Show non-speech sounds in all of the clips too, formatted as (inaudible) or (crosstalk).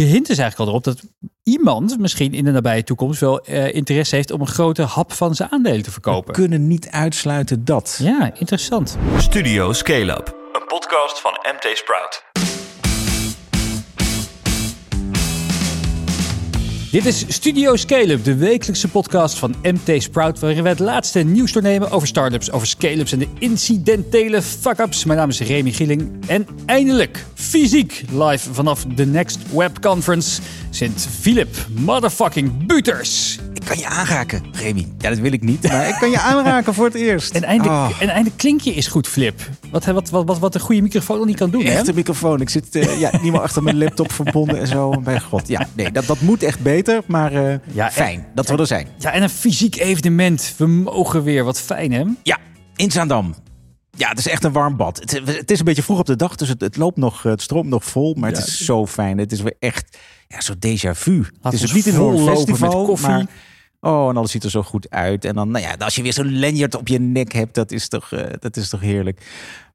je hint is eigenlijk al erop dat iemand misschien in de nabije toekomst wel eh, interesse heeft om een grote hap van zijn aandelen te We verkopen. kunnen niet uitsluiten dat. Ja, interessant. Studio Scale Up, een podcast van MT Sprout. Dit is Studio Scale-up, de wekelijkse podcast van MT Sprout... waarin we het laatste nieuws doornemen over startups, over scale-ups... en de incidentele fuck-ups. Mijn naam is Remy Gieling. En eindelijk, fysiek, live vanaf de Next Web Conference... Sint Philip motherfucking Buters. Kan je aanraken, Remy. Ja, dat wil ik niet, maar ik kan je aanraken voor het eerst. En eindelijk, Ah, en eindelijk klink je is goed, Flip. Wat, wat, wat, wat, wat een goede microfoon al niet kan doen, hè? Echte microfoon. Ik zit eh, ja, niet meer achter mijn laptop verbonden en zo. Bij god. Ja, nee, dat, dat moet echt beter. Maar eh, Ja, fijn dat we er zijn. Ja, en een fysiek evenement. We mogen weer. Wat fijn, hè? Ja, in Zaandam. Ja, het is echt een warm bad. Het, het is een beetje vroeg op de dag, dus het, het loopt nog, het stroomt nog vol. Maar het Ja. is zo fijn. Het is weer echt ja, zo déjà vu. het is niet een vollopen festival, met koffie. maar... Oh, en alles ziet er zo goed uit. En dan, nou ja, als je weer zo'n lanyard op je nek hebt, dat is toch, eh, dat is toch heerlijk.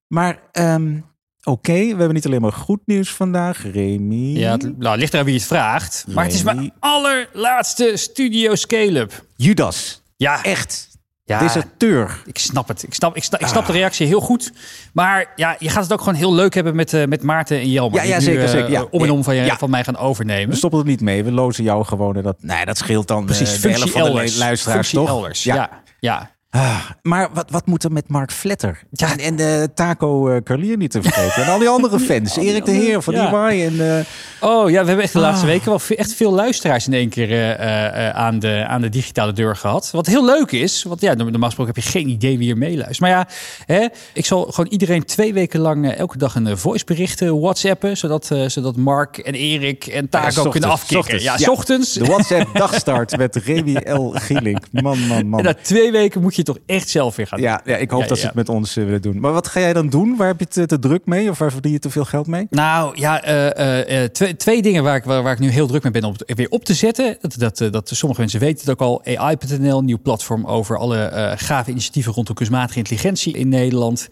Maar ehm, oké, we hebben niet alleen maar goed nieuws vandaag, Remy. Ja, het nou, ligt eraan wie het vraagt. Maar het is mijn allerlaatste Studio Scale-up. Judas, Ja, echt, ja deserteur. ik snap het. Ik snap, ik, snap, ik snap de reactie heel goed. Maar ja, je gaat het ook gewoon heel leuk hebben met, eh, met Maarten en Jelmer. Ja, die ja, nu, zeker, eh, zeker, ja. om en om van, je, Ja. van mij gaan overnemen. We stoppen er niet mee. We lozen jou gewoon. en Dat, nee, dat scheelt dan Precies, eh, de van de elders. luisteraars, functie toch? elders, ja. ja. Ah, maar wat, wat moet er met Mark Vletter? Ja. En, en de Taco eh, Carlier niet te vergeten. En al die andere (laughs) fans. Die Erik de Heer van ja. EY. En, eh, Oh ja, we hebben echt de laatste Ah. weken wel echt veel luisteraars in één keer eh, eh, eh, aan, de, aan de digitale deur gehad. Wat heel leuk is, want ja, normaal gesproken heb je geen idee wie er meeluistert. Maar ja, hè, ik zal gewoon iedereen twee weken lang eh, elke dag een eh, voicebericht eh, whatsappen, zodat, eh, zodat Mark en Erik en Taco kunnen afkicken. ja, s ochtends. de WhatsApp dagstart met Remy L. Gieling. Man, man, En man. na twee weken moet je toch echt zelf weer gaan doen. Ja, ja, ik hoop Ja, dat ze het met ons eh, willen doen. Maar wat ga jij dan doen? Waar heb je het eh, te druk mee? Of waar verdien je te veel geld mee? Nou ja, eh, twee, twee dingen waar ik, waar, waar ik nu heel druk mee ben om het weer op te zetten. Dat, dat, dat sommige mensen weten het ook al. AI.nl, nieuw platform over alle gave initiatieven rondom kunstmatige intelligentie in Nederland.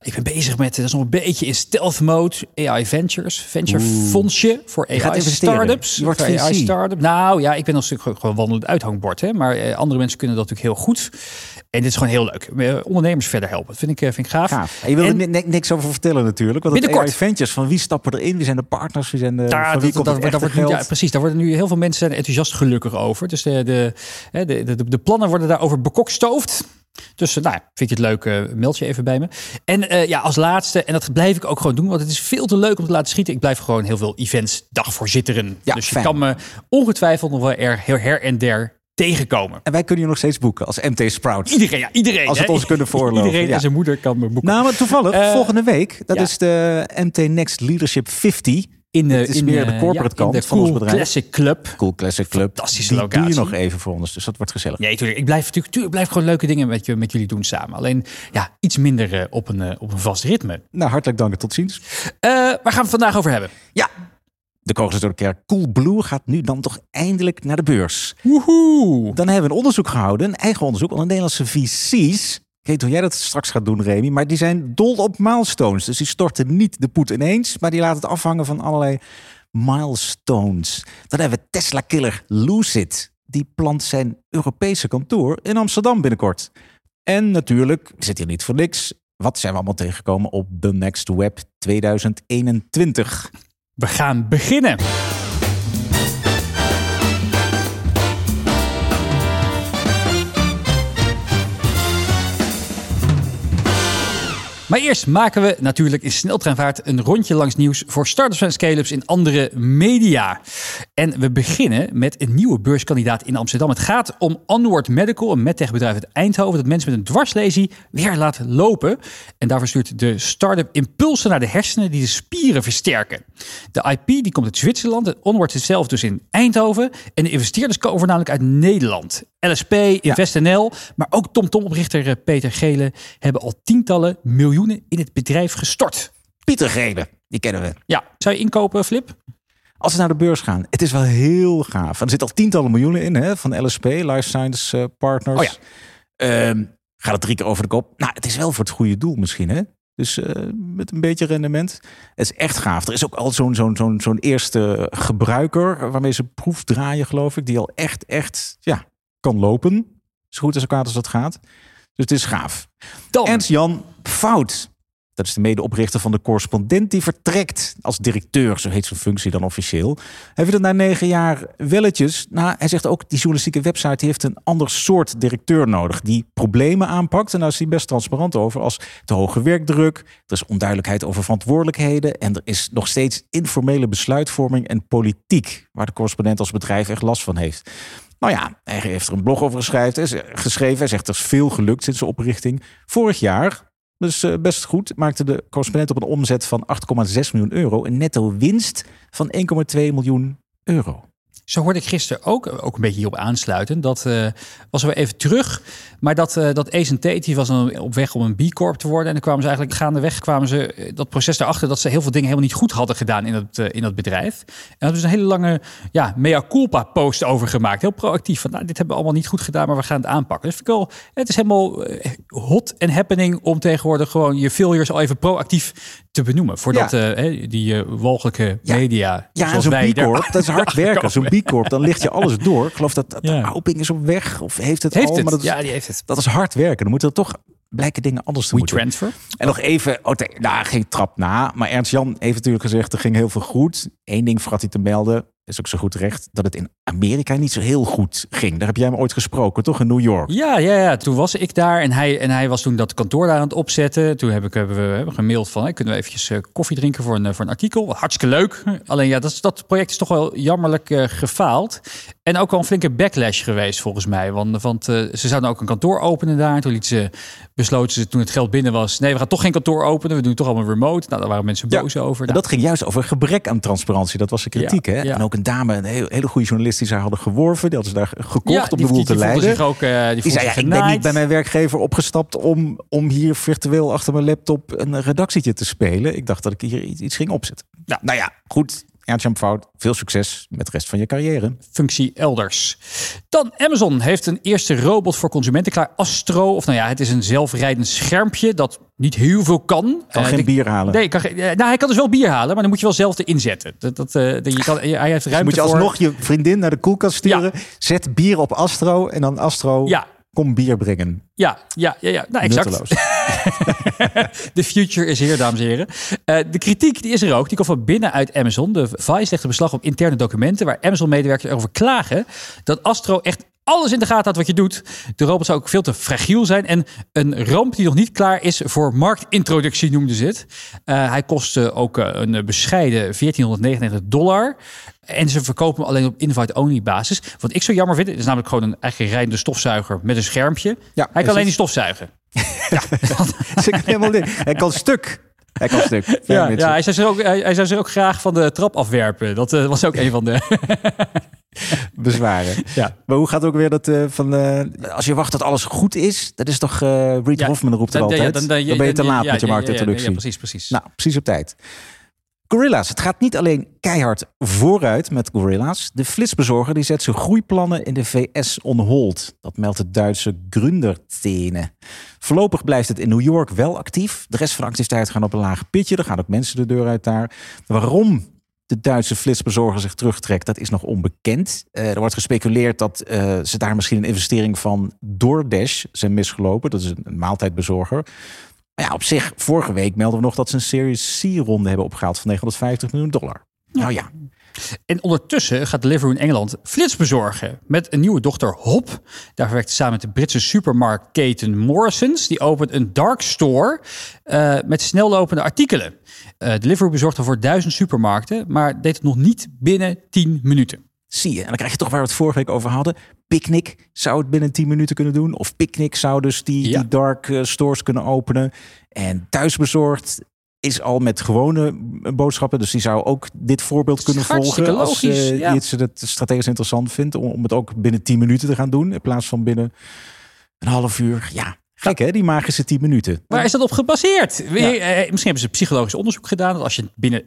Ik ben bezig met, dat is nog een beetje in stealth mode, AI Ventures. Venture fondsje voor gaat AI startups. Je wordt AI startup. Nou ja, ik ben een stuk gewoon wandelend uithangbord. Hè, maar andere mensen kunnen dat natuurlijk heel goed. En dit is gewoon heel leuk. Eh, Ondernemers verder helpen. Dat vind ik, eh, vind ik gaaf. Gaaf. En je wil er En- niks over vertellen natuurlijk. Want het Binnenkort. AI Ventures, van wie stappen erin? Wie zijn de partners? Wie zijn de, Daar, van wie dat, komt dat, het wordt nu, ja, precies, daar worden nu heel veel mensen zijn enthousiast gelukkig over. Dus de, de, de, de, de plannen worden daarover bekokstoofd. Dus eh, nou, vind je het leuk, meld je even bij me. En ja, als laatste, en dat blijf ik ook gewoon doen, want het is veel te leuk om te laten schieten. Ik blijf gewoon heel veel events dagvoorzitteren. Ja, dus je kan me ongetwijfeld nog wel er her, her en der tegenkomen. En wij kunnen je nog steeds boeken als MT Sprouts. Iedereen, ja, iedereen. Als we het hè. ons kunnen veroorloven, Iedereen ja. en zijn moeder kan me boeken. Nou, maar toevallig, Eh, volgende week, dat ja. is de MT Next Leadership 50. in de, het is in, meer de eh, corporate ja, in kant de van ons Cool bedrijf. Classic Club. Cool Classic Club. Fantastische Die doe je locatie. nog even voor ons, dus dat wordt gezellig. Nee, tuurlijk. Ik blijf natuurlijk tuurlijk blijf gewoon leuke dingen met, je, met jullie doen samen. Alleen ja, iets minder eh, op, een, op een vast ritme. Nou, hartelijk dank en tot ziens. Waar gaan we het vandaag over hebben? Ja, de Kogels Kerk Coolblue gaat nu dan toch eindelijk naar de beurs. Woehoe! Dan hebben we een onderzoek gehouden, een eigen onderzoek, een Nederlandse VC's. Ik weet hoe jij dat straks gaat doen, Remy, maar die zijn dol op milestones. Dus die storten niet de poet ineens, maar die laten het afhangen van allerlei milestones. Dan hebben we Tesla-killer Lucid. Die plant zijn Europese kantoor in Amsterdam binnenkort. En natuurlijk, ik zit hier niet voor niks. Wat zijn we allemaal tegengekomen op The Next Web 2021? We gaan beginnen. Maar eerst maken we natuurlijk in sneltreinvaart een rondje langs nieuws voor startups en scale-ups in andere media. En we beginnen met een nieuwe beurskandidaat in Amsterdam. Het gaat om Onward Medical, een medtechbedrijf uit Eindhoven dat mensen met een dwarslesie weer laat lopen. En daarvoor stuurt de start-up impulsen naar de hersenen die de spieren versterken. De IP die komt uit Zwitserland en Onward is zelf dus in Eindhoven. En de investeerders komen voornamelijk uit Nederland. LSP, InvestNL, maar ook TomTom-oprichter eh, Peter Gele hebben al tientallen miljoenen in het bedrijf gestort. Pieter Gele, die kennen we. Ja, zou je inkopen, Flip? Als we naar de beurs gaan, het is wel heel gaaf. En er zitten al tientallen miljoenen in hè, van LSP, Life Science eh, Partners. Oh ja. Ehm, gaat het drie keer over de kop? Nou, het is wel voor het goede doel misschien. Hè? Dus eh, met een beetje rendement. Het is echt gaaf. Er is ook al zo'n zo'n zo'n zo'n eerste gebruiker waarmee ze proef draaien, geloof ik. Die al echt, echt ja, kan lopen. Zo goed zo kwaad als dat gaat. Dus het is gaaf. Dan, Ernst Jan Fout. Dat is de medeoprichter van de correspondent die vertrekt als directeur, zo heet zijn functie dan officieel. Hij vindt het na negen jaar welletjes. Nou, hij zegt ook, die journalistieke website die heeft een ander soort directeur nodig. Die problemen aanpakt. En daar is hij best transparant over. Als te hoge werkdruk, er is onduidelijkheid over verantwoordelijkheden. En er is nog steeds informele besluitvorming en politiek. Waar de correspondent als bedrijf echt last van heeft. Nou ja, hij heeft er een blog over geschreven. geschreven. Hij zegt er is veel gelukt sinds de oprichting. Vorig jaar, dus uh, best goed, maakte de correspondent op een omzet van 8,6 miljoen euro. Een netto winst van 1,2 miljoen euro. Zo hoorde ik gisteren ook, ook een beetje hierop aansluiten. Dat uh, was weer even terug. Maar dat, uh, dat die was dan op weg om een B Corp te worden. En dan kwamen ze eigenlijk gaandeweg kwamen ze dat proces daarachter dat ze heel veel dingen helemaal niet goed hadden gedaan in dat, uh, in dat bedrijf. En daar ze een hele lange ja, mea culpa post over gemaakt. Heel proactief. Van nou, dit hebben we allemaal niet goed gedaan, maar we gaan het aanpakken. Dus ik wel, het is helemaal hot en happening om tegenwoordig gewoon je failures al even proactief te benoemen. Voordat ja. die walgelijke media. Ja, ja zo'n B Corp, dat is (laughs) hard werken. Zo'n B Corp, dan ligt je (laughs) alles door. Ik geloof dat, dat ja. Auping is op weg of heeft het heeft al. Het. Maar dat is, ja, die heeft het. Dat is hard werken. Dan moeten er toch blijken dingen anders te We moeten. transfer. En nog even, oh, nou, geen trap na. Maar Ernst Jan heeft natuurlijk gezegd, er ging heel veel goed. Eén ding vergat hij te melden, is ook zo goed recht, dat het in Amerika niet zo heel goed ging. Daar heb jij hem ooit gesproken, toch? In New York. Ja, ja, ja. Toen was ik daar en hij, en hij was toen dat kantoor daar aan het opzetten. Toen heb ik, hebben we hebben gemaild van, hey, kunnen we eventjes uh, koffie drinken voor een, voor een artikel? Hartstikke leuk. Alleen ja, dat, dat project is toch wel jammerlijk uh, gefaald. En ook wel een flinke backlash geweest volgens mij. Want, want uh, ze zouden ook een kantoor openen daar. Toen liet ze, besloten ze toen het geld binnen was, nee, we gaan toch geen kantoor openen. We doen toch allemaal remote. Nou, daar waren mensen boos ja, over. En dat ging juist over gebrek aan transparantie. Dat was de kritiek, Ja, hè? ja. En ook een dame, een hele, hele goede journalist die zij hadden geworven. Die hadden ze daar gekocht Ja, om de boel te leiden. zich ook, eh, die Die voelde zei, ja, zich ik ben niet bij mijn werkgever opgestapt om, om hier virtueel achter mijn laptop een redactietje te spelen. Ik dacht dat ik hier iets, iets ging opzetten. Ja. Nou ja, goed. Ernst Jan Fout, veel succes met de rest van je carrière. functie elders. Dan Amazon heeft een eerste robot voor consumenten klaar. Astro, of nou ja, het is een zelfrijdend schermpje dat niet heel veel kan. Kan Eh, geen de- bier halen. Nee, kan, geen- eh, nou, hij kan dus wel bier halen, maar dan moet je wel zelf erin zetten. Dat, dat, eh, dat- je kan, hij heeft ruimte Moet je voor. alsnog je vriendin naar de koelkast sturen. Zet bier op Astro en dan Astro, Ja, kom bier brengen. ja, ja, ja, ja. Nou, exact. De (laughs) future is hier, dames en heren. Eh, de kritiek die is er ook. Die komt van binnenuit Amazon. De Vice legt een beslag op interne documenten waar Amazon-medewerkers erover klagen dat Astro echt alles in de gaten had wat je doet. De robot zou ook veel te fragiel zijn en een ramp die nog niet klaar is voor marktintroductie noemden ze het. Eh, hij kostte ook eh, een bescheiden 1499 dollar. En ze verkopen hem alleen op invite-only basis. Wat ik zo jammer vind, is namelijk gewoon een eigen rijdende stofzuiger met een schermpje. Ja, hij kan alleen die stofzuigen. (laughs) (laughs) Zit ik helemaal in. Hij kan stuk. Hij kan stuk. Ja, ja hij, zou zich ook, hij, hij zou zich ook graag van de trap afwerpen. Dat eh, was ook een van de. (laughs) (laughs) bezwaren. Ja. Maar hoe gaat ook weer dat eh, van... eh, als je wacht dat alles goed is, dat is toch... eh Reed Ja, Hoffman roept er altijd. dan- Dan, dan- ben je te laat ja, met je marktintroductie. Ja, precies, precies. Nou, precies op tijd. Gorilla's. Het gaat niet alleen keihard vooruit met Gorilla's. De flitsbezorger die zet zijn groeiplannen in de VS on hold. Dat meldt het Duitse Gründertene. Voorlopig blijft het in New York wel actief. De rest van de activiteiten gaan op een laag pitje. Er gaan ook mensen de deur uit daar. Waarom de Duitse flitsbezorger zich terugtrekt, dat is nog onbekend. Eh, er wordt gespeculeerd dat eh, ze daar misschien een investering van DoorDash zijn misgelopen. Dat is een, maaltijdbezorger. Maar ja, op zich, vorige week melden we nog dat ze een Series C-ronde hebben opgehaald van 950 miljoen dollar. Nou ja, En ondertussen gaat Deliveroo in Engeland flits bezorgen met een nieuwe dochter Hop. Daar werkt samen met de Britse supermarktketen Morrisons. Die opent een dark store eh, met snellopende artikelen. Eh Deliveroo bezorgt er voor duizend supermarkten, maar deed het nog niet binnen 10 minuten. zie je. En dan krijg je toch waar we het vorige week over hadden. Picnic zou het binnen 10 minuten kunnen doen. Of Picnic zou dus die, Ja. die dark eh, stores kunnen openen. En thuisbezorgd is al met gewone boodschappen. Dus die zou ook dit voorbeeld kunnen volgen. Als ja. je het het strategisch interessant vindt. Om, om het ook binnen 10 minuten te gaan doen. In plaats van binnen een half uur. Ja, gek hè, die magische 10 minuten. Waar is dat op gebaseerd? Ja. Eh, Misschien hebben ze psychologisch onderzoek gedaan. Dat als je binnen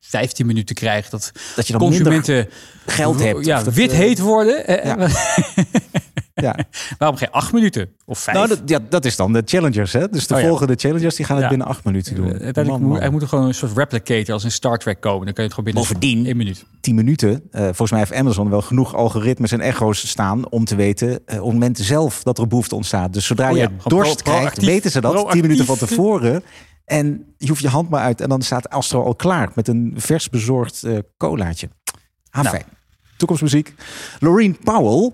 15 minuten krijgt, dat Dat je dan consumenten geld hebt. Ja, dat, wit eh, heet worden. Ja. (laughs) Ja. (laughs) Waarom geen acht minuten of vijf? Nou, dat, ja, dat is dan de challengers, hè? Dus de Oh ja. volgende challengers die gaan het Ja. binnen acht minuten doen. Eh, Uiteindelijk Man, moet, man. hij moet er gewoon een soort replicator als in Star Trek komen. Dan kun je het gewoon binnen Bovendien- één minuut. 10 minuten. Eh, volgens mij heeft Amazon wel genoeg algoritmes en echo's staan om te weten eh, op het moment zelf dat er een behoefte ontstaat. Dus zodra Oh je dorst pro- krijgt, weten ze dat 10 Proactief. minuten van tevoren. En je hoeft je hand maar uit en dan staat Astro al klaar met een vers bezorgd colaatje. Ah, Nou. Toekomstmuziek. Loreen Powell.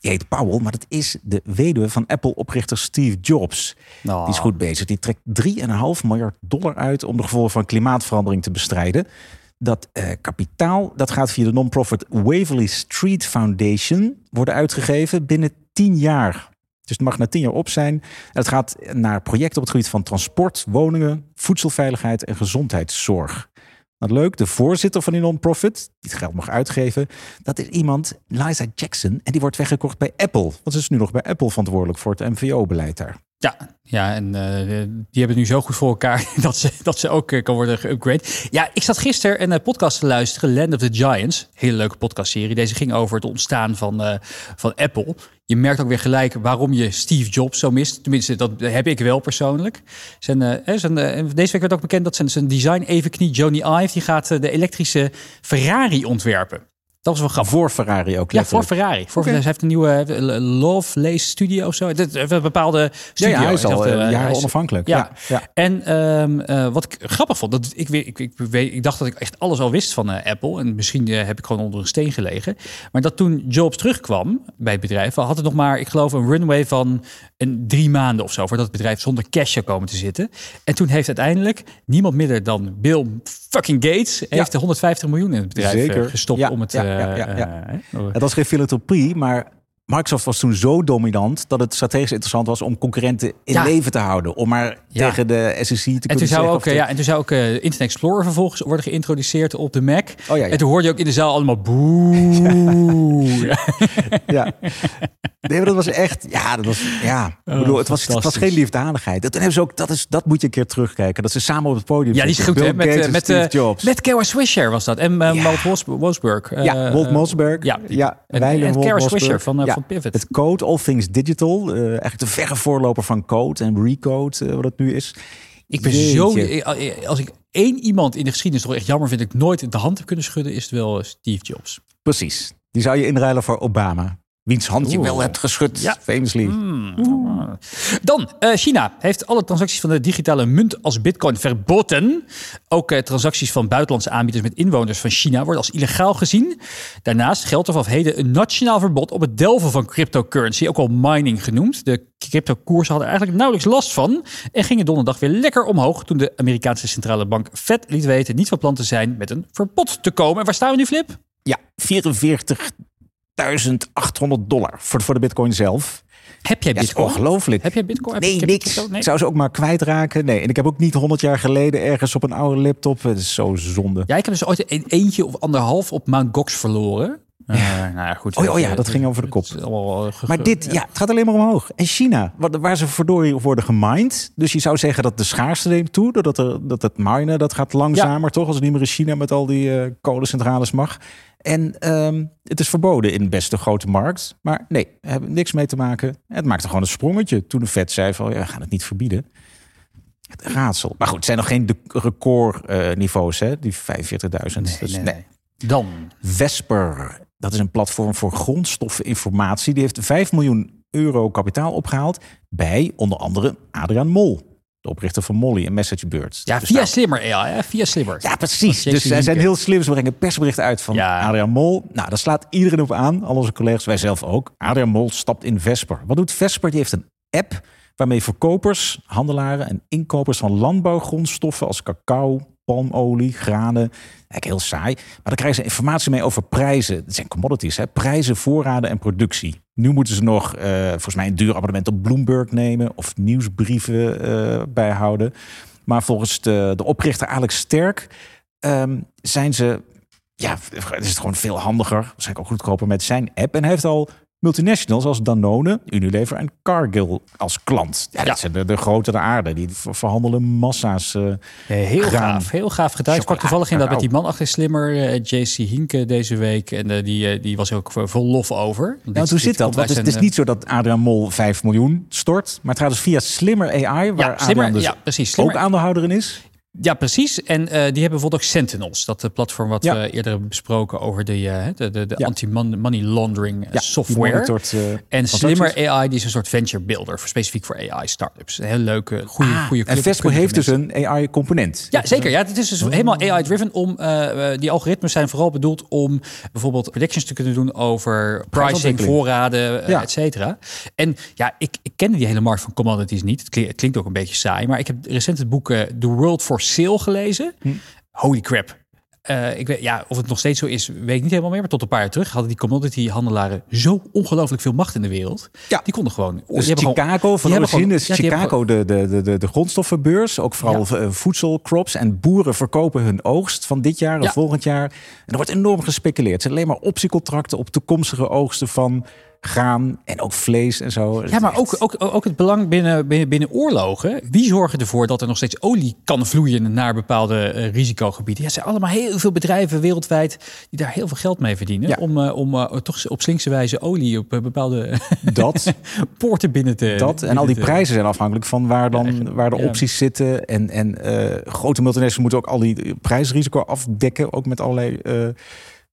Die heet Powell, maar dat is de weduwe van Apple-oprichter Steve Jobs. Nou, Die is goed bezig. Die trekt 3,5 miljard dollar uit om de gevolgen van klimaatverandering te bestrijden. Dat eh, kapitaal dat gaat via de non-profit Waverly Street Foundation worden uitgegeven binnen 10 jaar. Dus het mag na 10 jaar op zijn. En het gaat naar projecten op het gebied van transport, woningen, voedselveiligheid en gezondheidszorg. Wat leuk, de voorzitter van die non-profit, die het geld mag uitgeven, dat is iemand, Liza Jackson, en die wordt weggekocht bij Apple. Want ze is nu nog bij Apple verantwoordelijk voor het MVO-beleid daar. Ja, ja en eh, die hebben het nu zo goed voor elkaar (laughs) dat ze, dat ze ook eh, kan worden geüpgrade. Ja, ik zat gisteren een eh, podcast te luisteren, Land of the Giants. Hele leuke podcastserie. Deze ging over het ontstaan van, van Apple. Je merkt ook weer gelijk waarom je Steve Jobs zo mist. Tenminste, dat heb ik wel persoonlijk. Zijn, eh, zijn, eh, deze week werd ook bekend dat zijn, zijn design evenknie Johnny Ive... die gaat eh, de elektrische Ferrari ontwerpen. Dat was wel grappig. Voor Ferrari ook. Ja, voor letterlijk. Ferrari. Voor. Hij heeft een nieuwe eh, Lovelace Studio of zo. Dat, een bepaalde Ja, studio. ja, hij is al eh, eh, jaren onafhankelijk. Ja. Ja. Ja. En ehm, eh, wat ik grappig vond, dat ik, ik, ik, ik dacht dat ik echt alles al wist van eh, Apple. En misschien eh, heb ik gewoon onder een steen gelegen. Maar dat toen Jobs terugkwam bij het bedrijf, had het nog maar, ik geloof, een runway van een drie maanden of zo. Voordat het bedrijf zonder cash zou komen te zitten. En toen heeft uiteindelijk niemand minder dan Bill fucking Gates heeft 150 miljoen in het bedrijf eh, Zeker. gestopt Ja, om het. Ja, ja, eh, ja, ja. eh, eh, Het was geen filantropie, maar Microsoft was toen zo dominant dat het strategisch interessant was om concurrenten in Ja. leven te houden. Om maar Ja. tegen de SEC te En kunnen toen, zou ook, de- eh, ja, en toen zou ook eh, Internet Explorer vervolgens worden geïntroduceerd op de Mac. Oh ja. En toen hoorde je ook in de zaal allemaal boe. (laughs) (laughs) Ja. Nee, dat was echt. Ja, dat was. Ja, ik Oh, bedoel, het, was, het was geen liefdadigheid. Toen hebben ze ook. Dat, is, dat moet je een keer terugkijken. Dat ze samen op het podium. Ja, die is goed. Hè? Met, Gates met, Steve eh, Jobs. met Kara Swisher was dat. En Ja. Walt Wolfsburg. Eh, ja, Walt Mosberg. ja, ja en, en Kara Mosberg. Swisher van, Ja. Van Pivot. Het Code, All Things Digital. eh, eigenlijk de verre voorloper van Code en Recode, eh, wat het nu is. ik ben Jeetje. zo... eh, Als ik één iemand in de geschiedenis toch echt jammer vind... ik nooit de hand heb kunnen schudden... is het wel eh, Steve Jobs. Precies. Die zou je inruilen voor Obama. Wiens hand je Oeh. wel hebt geschud, Ja. famously. Hmm. Dan, eh, China heeft alle transacties van de digitale munt als bitcoin verboden. Ook eh, transacties van buitenlandse aanbieders met inwoners van China worden als illegaal gezien. Daarnaast geldt er vanaf heden een nationaal verbod op het delven van cryptocurrency, ook al mining genoemd. De cryptokoersen hadden er eigenlijk nauwelijks last van en gingen donderdag weer lekker omhoog toen de Amerikaanse centrale bank Fed liet weten niet van plan te zijn met een verbod te komen. En waar staan we nu, Flip? Ja, 44.800 dollar voor, voor de bitcoin zelf. Heb jij Ja, is bitcoin? ongelooflijk. Heb jij bitcoin? Heb Nee, niks. Ik zou ze ook maar kwijtraken. Nee, en ik heb ook niet 100 jaar geleden ergens op een oude laptop. Het is zo zonde. Ja, ik heb dus ooit een eentje of anderhalf op Mount Gox verloren. Eh, nou ja, goed. Oh ja, oh ja, Het- dat ging over de kop. eh, Maar dit, ja, het gaat alleen maar omhoog. En China, wat- waar ze verdorie worden gemined. Dus je zou zeggen dat de schaarste neemt toe. Doordat er, dat het minen, dat gaat langzamer toch? Als het niet meer in China met al die eh, kolencentrales mag. En ehm, het is verboden in best een grote markt. Maar nee, we hebben niks mee te maken. Het maakte gewoon een sprongetje. Toen de vet zei van, ja, we gaan het niet verbieden. Het raadsel. Maar goed, het zijn nog geen record eh, niveaus, hè? Die 45.000. Nee, Dus nee, nee. nee. Dan. Vesper, dat is een platform voor grondstoffeninformatie. Die heeft 5 miljoen euro kapitaal opgehaald bij onder andere Adriaan Mol. De oprichter van Molly en MessageBird. Ja, Dus via nou- slimmer. Ja, ja, via slimmer. ja, precies. Dus zij zijn heel slim. Ze brengen persberichten uit van Ja. Adriaan Mol. Nou, daar slaat iedereen op aan. Al onze collega's, wij zelf ook. Adriaan Mol stapt in Vesper. Wat doet Vesper? Die heeft een app waarmee verkopers, handelaren en inkopers van landbouwgrondstoffen als cacao, palmolie, granen, eigenlijk heel saai. Maar dan krijgen ze informatie mee over prijzen. Het zijn commodities, hè? prijzen, voorraden en productie. Nu moeten ze nog, eh, volgens mij, een duur abonnement op Bloomberg nemen of nieuwsbrieven eh, bijhouden. Maar volgens de, de oprichter Alex Sterk ehm, zijn ze, ja, is het gewoon veel handiger, waarschijnlijk ook goedkoper met zijn app. En hij heeft al multinationals als Danone, Unilever en Cargill als klant. Ja, dat zijn de, de grote der aarde. Die ver- verhandelen massa's. eh, Heel graan, gaaf, heel gaaf gedaan. Ik sprak toevallig inderdaad met die man achter Slimmer, eh, JC Hinke, deze week. En eh, die, eh, die was ook vol lof over. Nou, dit- hoe zit dat? Want het, is niet zo dat Adriaan Mol 5 miljoen stort. Maar het gaat dus via Slimmer AI, waar Ja, Slimmer, dus ja, precies. ook aandeelhouder in is. Ja, precies. En eh, die hebben bijvoorbeeld ook Sentinels. Dat eh, platform wat Ja. we eerder hebben besproken over de, eh, de, de, de Ja. anti-money laundering Ja, software. monitort, En. Slimmer AI, die is een soort venture builder, voor- specifiek voor AI-startups. Een heel leuke, goede, Ah, goede en Vesco heeft dus een AI-component. Ja, zeker. Ja, het is dus helemaal AI-driven. Om die algoritmes zijn vooral bedoeld om bijvoorbeeld predictions te kunnen doen over pricing, voorraden, et cetera. En ja, ik, ik kende die hele markt van commodities niet. Het klinkt, het klinkt ook een beetje saai, maar ik heb recent het boek The World for Sale gelezen. Holy crap. Eh, ik weet, ja, of het nog steeds zo is, weet ik niet helemaal meer. Maar tot een paar jaar terug hadden die commodity-handelaren zo ongelooflijk veel macht in de wereld. Ja. Die konden gewoon. Dus die gewoon- Chicago, van hebben origine is ja, Chicago de, de, de, de, grondstoffenbeurs. Ook vooral Ja. eh, voedselcrops. En boeren verkopen hun oogst van dit jaar of Ja. volgend jaar. En er wordt enorm gespeculeerd. Het zijn alleen maar optiecontracten op toekomstige oogsten van graan en ook vlees en zo. Ja, maar ook, ook, ook het belang binnen, binnen, binnen oorlogen. Wie zorgen ervoor dat er nog steeds olie kan vloeien naar bepaalde eh, risicogebieden? Ja, het zijn allemaal heel veel bedrijven wereldwijd die daar heel veel geld mee verdienen. Ja. Om, eh, om eh, toch op slinkse wijze olie op bepaalde (laughs) dat, poorten binnen te dat. En al die te- prijzen zijn afhankelijk van waar, dan, waar de opties zitten. En, en grote multinationals moeten ook al die prijsrisico afdekken. Ook met allerlei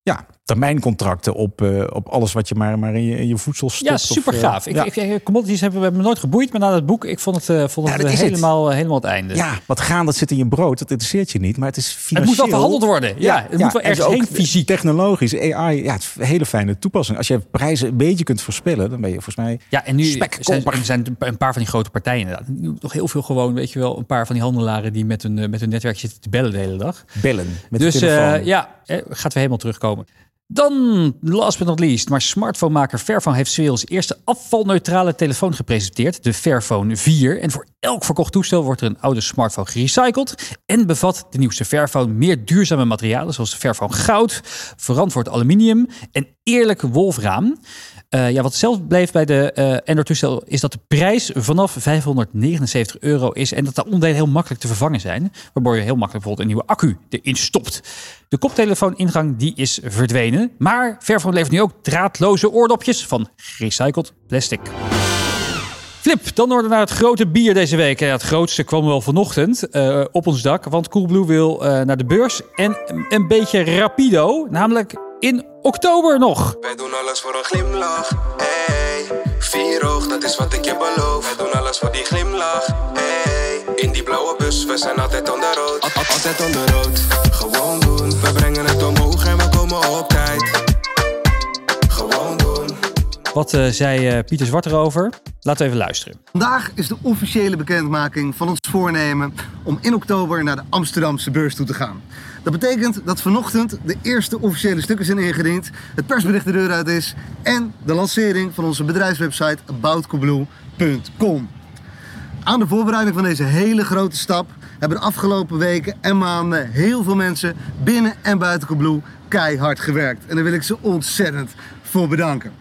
ja, termijncontracten op, eh, op alles wat je maar, maar in, je, in je voedsel stopt. Ja, super eh, gaaf. Ik, ja. ik, ik- commodities hebben, hebben me nooit geboeid, maar na dat boek, ik vond het, eh, vond Ja, het eh, is het. helemaal, helemaal het einde. Ja, wat gaan, dat zit in je brood. Dat interesseert je niet. Maar het is het financieel... moet wel verhandeld worden. Ja, het moet wel en ergens ook heen fysiek. Technologisch, AI, ja, het is een hele fijne toepassing. Als je prijzen een beetje kunt voorspellen, dan ben je volgens mij... Ja, en nu zijn, er zijn een paar van die grote partijen inderdaad. Nu heel veel gewoon, weet je wel, een paar van die handelaren die met hun, eh, met hun netwerk zitten te bellen de hele dag. Bellen met dus de telefoon. eh, ja, eh, gaat weer helemaal terugkomen. Dan, last but not least, maar smartphonemaker Fairphone heeft 's werelds eerste afvalneutrale telefoon gepresenteerd, de Fairphone 4. En voor elk verkocht toestel wordt er een oude smartphone gerecycled en bevat de nieuwste Fairphone meer duurzame materialen, zoals de Fairphone goud, verantwoord aluminium en eerlijk wolfraam. Eh, ja, wat zelf bleef bij de eh Android-toestel is dat de prijs vanaf 579 euro is en dat de onderdelen heel makkelijk te vervangen zijn, waardoor je heel makkelijk bijvoorbeeld een nieuwe accu erin stopt. De koptelefooningang die is verdwenen, maar Fairphone levert nu ook draadloze oordopjes van gerecycled plastic. Flip, dan door naar het grote bier deze week. Ja, het grootste kwam wel vanochtend eh, op ons dak. Want Coolblue wil naar de beurs. En een beetje rapido. Namelijk in oktober nog. Wij doen alles voor een glimlach, hey. Vier oog, dat is wat ik je beloof. Wij doen alles voor die glimlach, hey. In die blauwe bus, we zijn altijd on the road. Al- al- altijd on the road, gewoon doen. We brengen het omhoog en we komen op tijd. Gewoon doen. Wat eh, zei eh, Pieter Zwart erover? Laten we even luisteren. Vandaag is de officiële bekendmaking van ons voornemen om in oktober naar de Amsterdamse beurs toe te gaan. Dat betekent dat vanochtend de eerste officiële stukken zijn ingediend, het persbericht de deur uit is en de lancering van onze bedrijfswebsite aboutcoolblue.com. Aan de voorbereiding van deze hele grote stap hebben de afgelopen weken en maanden heel veel mensen binnen en buiten Coolblue keihard gewerkt. En daar wil ik ze ontzettend voor bedanken.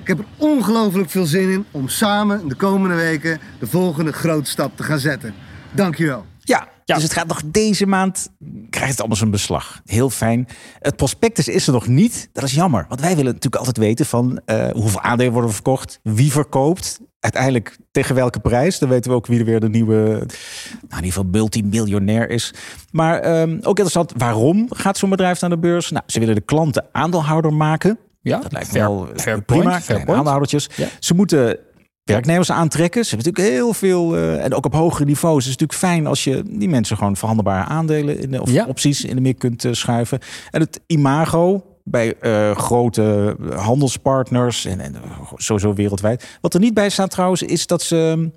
Ik heb er ongelooflijk veel zin in om samen de komende weken de volgende grote stap te gaan zetten. Dankjewel. Ja, dus het gaat nog deze maand, krijgt het allemaal zijn beslag. Heel fijn. Het prospectus is er nog niet. Dat is jammer, want wij willen natuurlijk altijd weten van eh, hoeveel aandelen worden verkocht, wie verkoopt, uiteindelijk tegen welke prijs. Dan weten we ook wie er weer de nieuwe, nou in ieder geval multimiljonair is. Maar ehm, ook interessant, waarom gaat zo'n bedrijf naar de beurs? Nou, ze willen de klanten aandeelhouder maken. Ja, Dat lijkt me wel eh, fair prima. point, fair kleine point. aandeelhoudertjes. Ja. Ze moeten werknemers aantrekken. Ze hebben natuurlijk heel veel, eh, en ook op hogere niveaus. Het is natuurlijk fijn als je die mensen gewoon verhandelbare aandelen in de, of Ja. opties in de meer kunt eh, schuiven. En het imago bij eh, grote handelspartners en, en sowieso wereldwijd. Wat er niet bij staat trouwens, is dat ze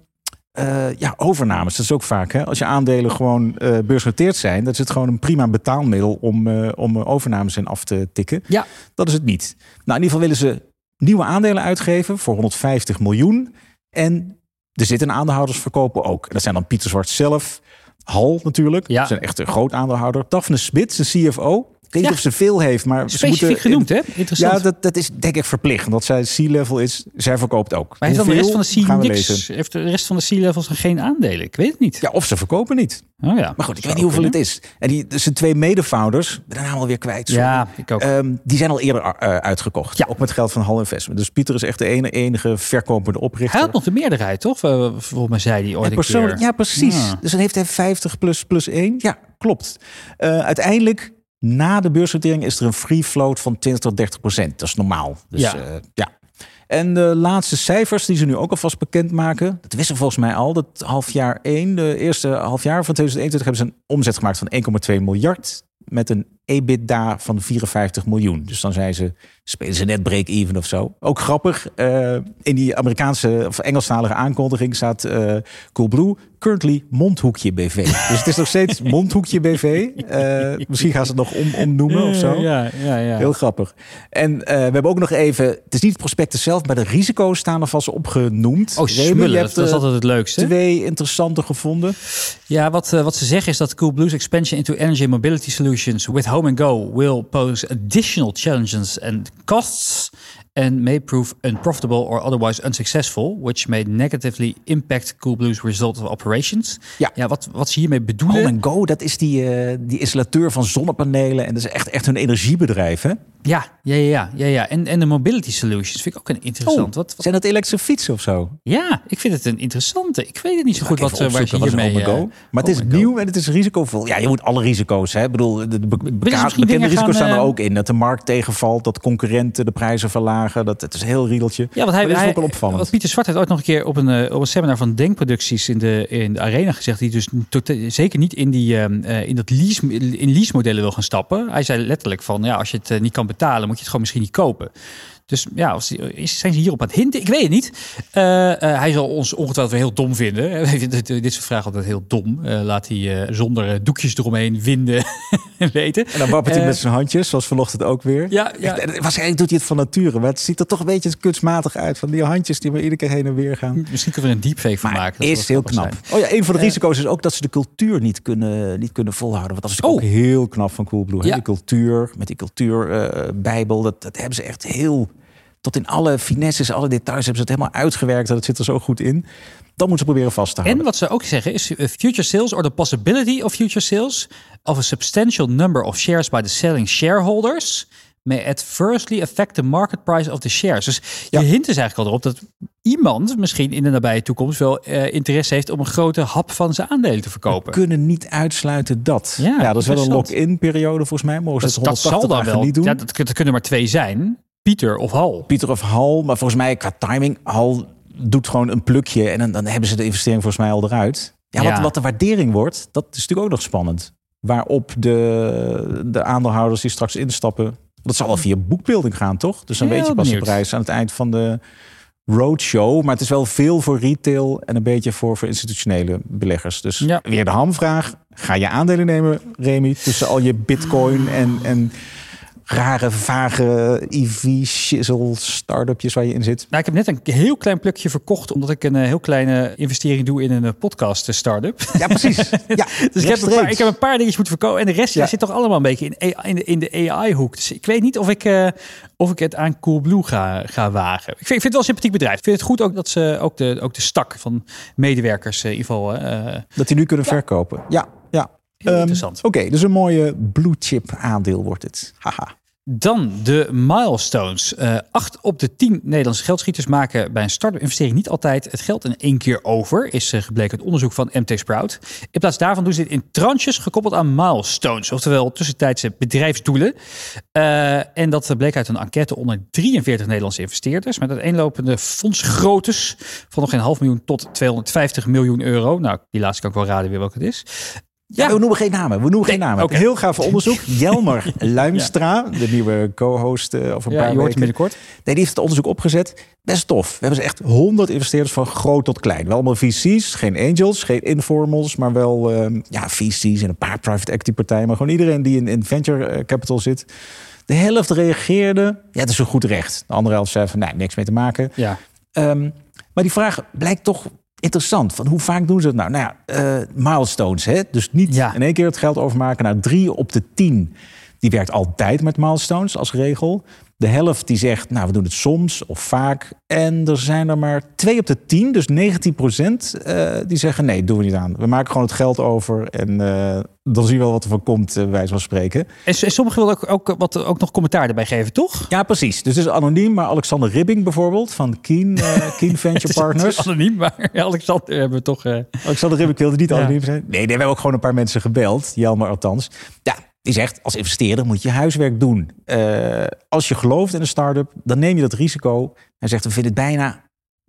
ja, overnames. Dat is ook vaak. Hè? Als je aandelen gewoon beursgenoteerd zijn, dat is het gewoon een prima betaalmiddel om, om overnames in af te tikken. Ja, Dat is het niet. Nou, in ieder geval willen ze nieuwe aandelen uitgeven voor 150 miljoen. En er zitten aandeelhoudersverkopen ook. En dat zijn dan Pieter Zwart zelf, Hal natuurlijk. Ja. Een echt een groot aandeelhouder. Daphne Smit, de CFO. Ik weet niet of ze veel heeft, maar ze Specifiek moeten... genoemd, hè? Interessant. Ja, dat, dat is denk ik verplicht. Omdat zij C-level is, zij verkoopt ook. maar heeft dan de rest van de C niks? Heeft de rest van de C-levels geen aandelen? Ik weet het niet. Ja, of ze verkopen niet. Oh ja. Maar goed, ik weet niet hoeveel kunnen. het is. En die, dus de twee medefounders, ben naam alweer kwijt. sorry. Ja, ik ook. Ehm, die zijn al eerder eh, uitgekocht. Ja. Ook met geld van Hall Investment. Dus Pieter is echt de ene, enige verkopende oprichter. Hij had nog de meerderheid, toch? Volgens mij zei hij ooit persoonlijk, ja, precies. Ja. Dus dan heeft hij 50 plus, plus 1. Ja, klopt. Eh, uiteindelijk, na de beursnotering, is er een free float van 20 tot 30 procent. Dat is normaal. Dus, Ja. ja. ja. En de laatste cijfers die ze nu ook alvast bekendmaken, dat wisten volgens mij al, dat halfjaar 1, de eerste halfjaar van 2021 hebben ze een omzet gemaakt van 1,2 miljard met een EBITDA van 54 miljoen. Dus dan zijn ze, spelen ze net break-even of zo. Ook grappig, eh, in die Amerikaanse of Engelstalige aankondiging staat eh Coolblue currently Mondhoekje BV. Dus het is nog steeds (laughs) Mondhoekje BV. Eh, misschien gaan ze het nog om, omnoemen of zo. Ja, ja, ja. Heel grappig. En we hebben ook nog even, het is niet het prospectus zelf, maar de risico's staan er vast opgenoemd. Oh, smullen. Dat is altijd het leukste. twee interessante gevonden. Ja, wat, wat ze zeggen is dat Coolblue's expansion into energy mobility solutions with Home and Go will pose additional challenges and costs and may prove unprofitable or otherwise unsuccessful, which may negatively impact Coolblue's result of operations. Ja. wat, wat ze hiermee bedoelen. Home and Go, dat is die, eh, die installateur van zonnepanelen. En dat is echt, echt hun energiebedrijf, hè? Ja, ja, ja, ja, ja. En, en de mobility solutions vind ik ook een interessant. wat, wat- Zijn dat elektrische fietsen of zo? ja, ik vind het een interessante. Ik weet het niet zo goed wat, eh, waar wat is hiermee... Eh, Maar het is and Go. nieuw en het is risicovol. Ja, je moet alle risico's, hè? Ik bedoel, de, be- bekende risico's staan er eh, ook in. Dat de markt tegenvalt, dat concurrenten de prijzen verlagen. Dat, het is een heel riedeltje. Ja, want hij, dit is hij ook wel opvallend. Wat Pieter Zwart heeft ooit nog een keer op een, op een seminar van Denkproducties in de, in de arena gezegd. Die dus zeker niet in, die, ehm, eh, in dat lease, in lease modellen wil gaan stappen. Hij zei letterlijk van ja, als je het niet kan betalen, moet je het gewoon misschien niet kopen. Dus ja, als, is- zijn ze hierop aan het hinten? Ik weet het niet. Eh, eh, hij zal ons ongetwijfeld weer heel dom vinden. (laughs) dit, dit soort vragen altijd heel dom. Eh, laat hij zonder doekjes eromheen winden (laughs) weten. En dan wappert hij met zijn handjes, zoals vanochtend ook weer. Ja, ja. Echt, en waarschijnlijk doet hij het van nature, maar het ziet er toch een beetje kunstmatig uit. Van die handjes die maar iedere keer heen en weer gaan. Misschien kunnen we er een deepfake van Maar maken. Dat is heel knap. zijn. Oh ja, een van de risico's is ook dat ze de cultuur niet kunnen, niet kunnen volhouden. Want dat is Oh. ook heel knap van Coolblue. Ja. Die cultuur, met die cultuurbijbel, dat, dat hebben ze echt heel... Tot in alle finesses, alle details hebben ze het helemaal uitgewerkt. Dat zit er zo goed in. Dat moeten ze proberen vast te En houden. wat ze ook zeggen is uh, future sales or the possibility of future sales of a substantial number of shares by the selling shareholders may adversely affect the market price of the shares. Dus Ja. je hint is eigenlijk al erop dat iemand misschien in de nabije toekomst wel eh, interesse heeft om een grote hap van zijn aandelen te We verkopen. kunnen niet uitsluiten dat. Ja, Ja, dat is wel een lock-in periode volgens mij. Mogen ze Dat, het dat 180 zal dan wel. niet doen. Ja, dat, dat kunnen maar twee zijn. Pieter of Hal. Pieter of Hal, maar volgens mij qua timing, Hal doet gewoon een plukje en dan, dan hebben ze de investering volgens mij al eruit. Ja, Ja. Wat, wat de waardering wordt, dat is natuurlijk ook nog spannend. Waarop de, de aandeelhouders die straks instappen, dat zal wel via boekbeelding gaan, toch? Dus dan Heel weet je pas benieuwd. de prijs aan het eind van de roadshow. Maar het is wel veel voor retail en een beetje voor, voor institutionele beleggers. Dus Ja. weer de hamvraag. Ga je aandelen nemen, Remy, tussen al je bitcoin en... en rare, vage EV-shizzle start-upjes waar je in zit. Nou, ik heb net een heel klein plukje verkocht omdat ik een eh, heel kleine investering doe in een eh, podcast eh, start-up. Ja, precies. (laughs) Ja, Dus ik heb, een paar, ik heb een paar dingetjes moeten verkopen. En de rest ja. Zit toch allemaal een beetje in, AI in, de, in de AI-hoek. Dus ik weet niet of ik, of ik het aan Coolblue ga, ga wagen. Ik vind, ik vind het wel een sympathiek bedrijf. Ik vind het goed ook dat ze ook de, ook de stak van medewerkers in ieder geval... Dat die nu kunnen verkopen. Ja, ja. Ehm, interessant. Oké, dus een mooie blue chip aandeel wordt het. Haha. Dan de milestones. Eh acht op de tien Nederlandse geldschieters maken bij een start-up investering niet altijd het geld in één keer over. Is eh, gebleken uit onderzoek van MT Sprout. In plaats daarvan doen ze dit in tranches gekoppeld aan milestones. Oftewel tussentijdse bedrijfsdoelen. Eh, en dat bleek uit een enquête onder 43 Nederlandse investeerders. Met uiteenlopende fondsgroottes van nog geen half miljoen tot 250 miljoen euro. Nou, die laatste kan ik wel raden weer welke het is. Ja, we noemen geen namen. We noemen geen namen. oké. Heel gaaf onderzoek. (laughs) Jelmer Luimstra, de nieuwe co-host eh, over een Ja, paar je hoort hem weken. binnenkort. Nee, die heeft het onderzoek opgezet. Best tof. We hebben ze echt 100 investeerders van groot tot klein. Wel allemaal VC's, geen angels, geen informals, maar wel ehm, ja, VC's en een paar private equity partijen. Maar gewoon iedereen die in, in venture eh, capital zit. De helft reageerde, ja, het is een goed recht. De andere helft zei van, nee, niks mee te maken. Ja. Ehm, maar die vraag blijkt toch interessant. Van hoe vaak doen ze het nou? Nou ja, eh, milestones. Hè? Dus niet Ja. in één keer het geld overmaken naar drie op de tien. die werkt altijd met milestones als regel. De helft die zegt, nou, we doen het soms of vaak. En er zijn er maar twee op de tien, dus 19 procent, eh, die zeggen nee, doen we niet aan. We maken gewoon het geld over en eh, dan zien we wel wat er van komt, uh, wijze van spreken. En, sommigen willen ook, ook, wat, ook nog commentaar erbij geven, toch? Ja, precies. Dus het is anoniem, maar Alexander Ribbing bijvoorbeeld van Keen, eh, (laughs) Keen Venture (laughs) Het is Partners. anoniem, maar (laughs) Alexander hebben we toch... eh, Alexander Ribbing wilde niet Ja. anoniem zijn. Nee, nee, we hebben ook gewoon een paar mensen gebeld. Jelmer althans. Ja, die zegt, als investeerder moet je huiswerk doen. Eh, als je gelooft in een start-up, dan neem je dat risico. Hij zegt, we vinden het bijna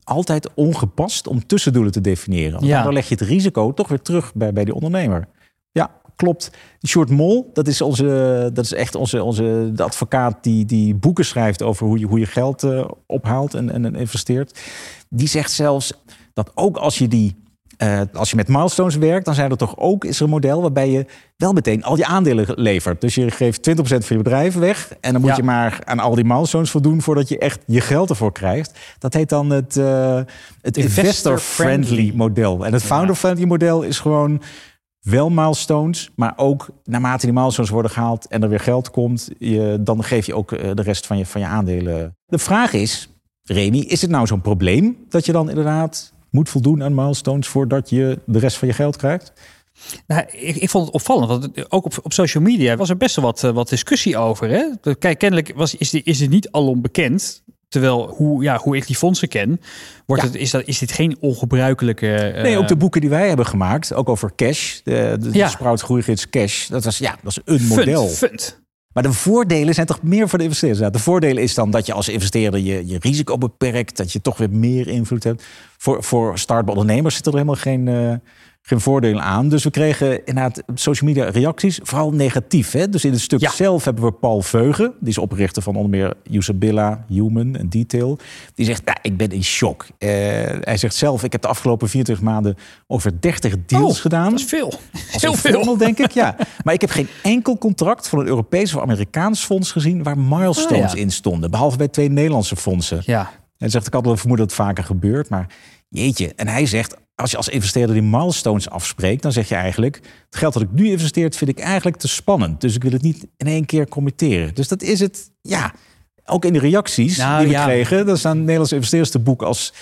altijd ongepast om tussendoelen te definiëren. Want Ja. daardoor leg je het risico toch weer terug bij, bij die ondernemer. Ja, klopt. Short Mol, dat is, onze, dat is echt onze, onze de advocaat die, die boeken schrijft over hoe je, hoe je geld eh, ophaalt en, en, en investeert. Die zegt zelfs dat ook als je die eh, als je met milestones werkt, dan zijn er toch ook is er een model waarbij je wel meteen al je aandelen levert. Dus je geeft 20% van je bedrijf weg en dan moet Ja. je maar aan al die milestones voldoen voordat je echt je geld ervoor krijgt. Dat heet dan het, eh, het investor-friendly Investor-friendly. model. En het founder-friendly model is gewoon wel milestones, maar ook naarmate die milestones worden gehaald en er weer geld komt, je, dan geef je ook eh, de rest van je, van je aandelen. De vraag is, Remy, is het nou zo'n probleem dat je dan inderdaad moet voldoen aan milestones voordat je de rest van je geld krijgt? Nou, ik, ik vond het opvallend, want het- ook op, op social media was er best wel wat, eh, wat discussie over. Hè? Kijk, kennelijk was, is, dit, is dit niet alom bekend. Terwijl, hoe, ja, hoe ik die fondsen ken, wordt Ja. het, is, dat, is dit geen ongebruikelijke... eh, Nee, ook de boeken die wij hebben gemaakt, ook over cash, de, de Ja. Sprout Groeigids Cash, dat was ja, dat is een fund, model. fund. Maar de voordelen zijn toch meer voor de investeerders. De voordelen is dan dat je als investeerder je, je risico beperkt, dat je toch weer meer invloed hebt. Voor, voor start-up ondernemers zit er helemaal geen, eh, geen voordelen aan. Dus we kregen inderdaad op social media reacties, vooral negatief. Hè? Dus in het stuk Ja. zelf hebben we Paul Veugen, die is oprichter van onder meer Usabilla, Human en Detail. Die zegt, ja, ik ben in shock. Eh, hij zegt zelf, ik heb de afgelopen 24 maanden over 30 deals Oh, gedaan. Dat is veel. Als Heel veel. denk ik, ja. Maar ik heb geen enkel contract van een Europees of Amerikaans fonds gezien waar milestones ja. in stonden. Behalve bij twee Nederlandse fondsen. Ja, En zegt, ik had wel vermoeden dat het vaker gebeurt, maar jeetje. En hij zegt, als je als investeerder die milestones afspreekt, dan zeg je eigenlijk, het geld dat ik nu investeert vind ik eigenlijk te spannend. Dus ik wil het niet in één keer committeren. Dus dat is het, ja. Ook in de reacties Nou, die we ja. kregen, dan staan Nederlandse investeerders te boek als,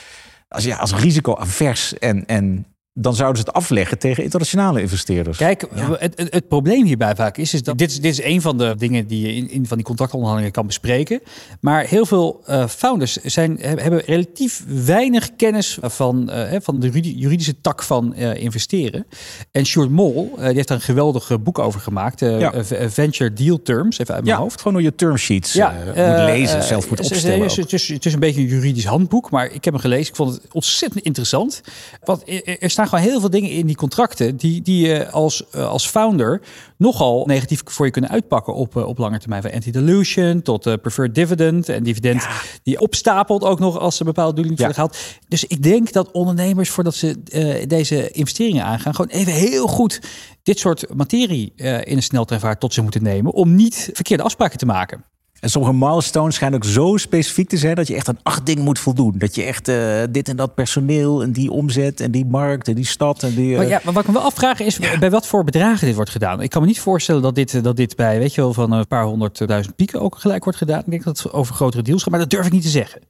als, ja, als risicoavers. En, en dan zouden ze het afleggen tegen internationale investeerders. Kijk, het, het, het probleem hierbij vaak is, is dat dit, is- dit is een van de dingen die je in, in van die contractonderhandelingen kan bespreken. Maar heel veel eh, founders zijn, heb- hebben relatief weinig kennis van, eh, hè, van de juridi- juridische tak van eh, investeren. En Sjoerd Mol, eh, die heeft daar een geweldig boek over gemaakt. Ja. Venture Deal Terms, even uit mijn Ja, hoofd. gewoon hoe je termsheets Ja, ja, moet lezen, zelf moet opstellen. Het is, het, is, het is een beetje een juridisch handboek, maar ik heb hem gelezen. Ik vond het ontzettend interessant. Want er, er staan gewoon heel veel dingen in die contracten die, die je als, eh, als founder nogal negatief voor je kunnen uitpakken op, eh, op lange termijn. Van anti-dilution tot eh, preferred dividend en dividend die opstapelt ook nog als ze bepaalde doelen niet Ja. gehaald. Dus ik denk dat ondernemers voordat ze eh, deze investeringen aangaan, gewoon even heel goed dit soort materie eh, in een sneltreinvaart tot zich moeten nemen om niet verkeerde afspraken te maken. En sommige milestones schijnen ook zo specifiek te zijn dat je echt aan acht dingen moet voldoen. Dat je echt eh, dit en dat personeel en die omzet en die markt en die stad en die. eh, Maar, ja, maar wat ik me wel afvraag is bij wat voor bedragen dit wordt gedaan. Ik kan me niet voorstellen dat dit, dat dit bij, weet je wel, van een paar honderdduizend pieken ook gelijk wordt gedaan. Ik denk dat het over grotere deals gaat, maar dat durf ik niet te zeggen.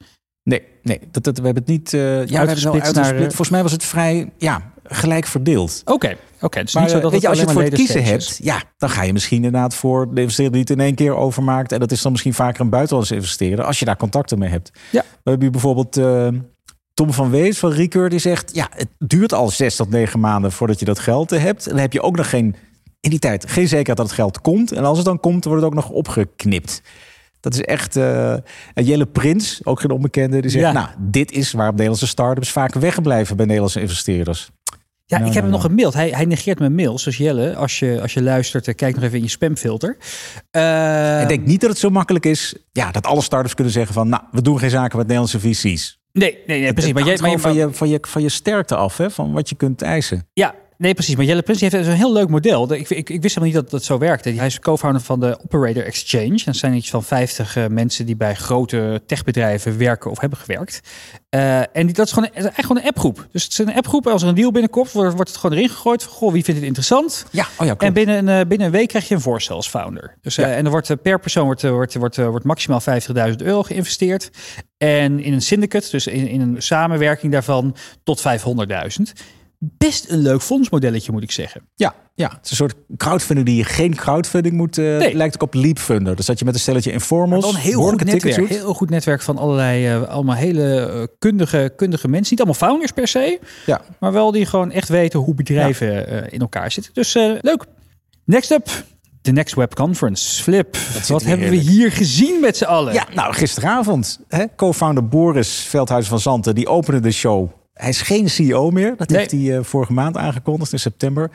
Nee, nee dat, dat, we hebben het niet. eh, ja, we hebben het wel Uitgesplitst uitgesplit. naar, eh, Volgens mij was het vrij ja, gelijk verdeeld. Oké, oké. dus Maar niet zo eh, dat je, als je het voor het kiezen hebt, ja, dan ga je misschien inderdaad voor de investeerder die het in één keer overmaakt. En dat is dan misschien vaker een buitenlandse investeerder, als je daar contacten mee hebt. Ja. We hebben hier bijvoorbeeld eh, Tom van Wees van Recur, die zegt, ja, het duurt al zes tot negen maanden voordat je dat geld eh, hebt. En dan heb je ook nog geen, in die tijd, geen zekerheid dat het geld komt. En als het dan komt, wordt het ook nog opgeknipt. Dat is echt. eh en Jelle Prins, ook geen onbekende, die zegt: Ja. Nou, dit is waarom Nederlandse start-ups vaak wegblijven bij Nederlandse investeerders. Ja, Nou, ik heb hem nog gemaild. Hij, hij negeert mijn mails. Dus Jelle, als je, als je luistert, eh, kijk nog even in je spamfilter. Ik denk niet dat het zo makkelijk is ja, dat alle startups kunnen zeggen van... nou, we doen geen zaken met Nederlandse VC's. nee, nee, nee, precies. Het Maar jij, maar, van, je, van, je, van je sterkte af, hè, van wat je kunt eisen. Ja, Nee, precies. Maar Jelle Prins heeft een heel leuk model. Ik, ik, ik wist helemaal niet dat dat zo werkte. Hij is co-founder van de Operator Exchange. Dat zijn iets van 50 eh, mensen die bij grote techbedrijven werken of hebben gewerkt. Eh, en die, dat is gewoon, een- echt gewoon een appgroep. Dus het is een appgroep. Als er een deal binnenkomt, wordt, wordt het gewoon erin gegooid. Van, goh, wie vindt het interessant? Ja, oh ja. En binnen een, eh, binnen een week krijg je een voorstel als founder. Dus, Ja. En er wordt per persoon wordt, wordt, wordt, wordt maximaal 50.000 euro geïnvesteerd. En in een syndicate, dus in, in een samenwerking daarvan, tot 500.000. Best een leuk fondsmodelletje, moet ik zeggen. Ja, ja, het is een soort crowdfunding die je geen crowdfunding moet. eh Nee. Lijkt ook op Leapfunder. Dus dat je met een stelletje informals. Een heel goed netwerk. Heel goed netwerk van allerlei, eh, allemaal hele eh, kundige, kundige mensen. Niet allemaal founders per se, Ja. maar wel die gewoon echt weten hoe bedrijven in elkaar zitten. Dus leuk. Next up, de Next Web Conference. Flip, wat hebben we hier gezien met z'n allen? Ja, nou, gisteravond. Co-founder Boris Veldhuis van Zanten, die opende de show. Hij is geen CEO meer. Dat Nee. heeft hij eh, vorige maand aangekondigd in september.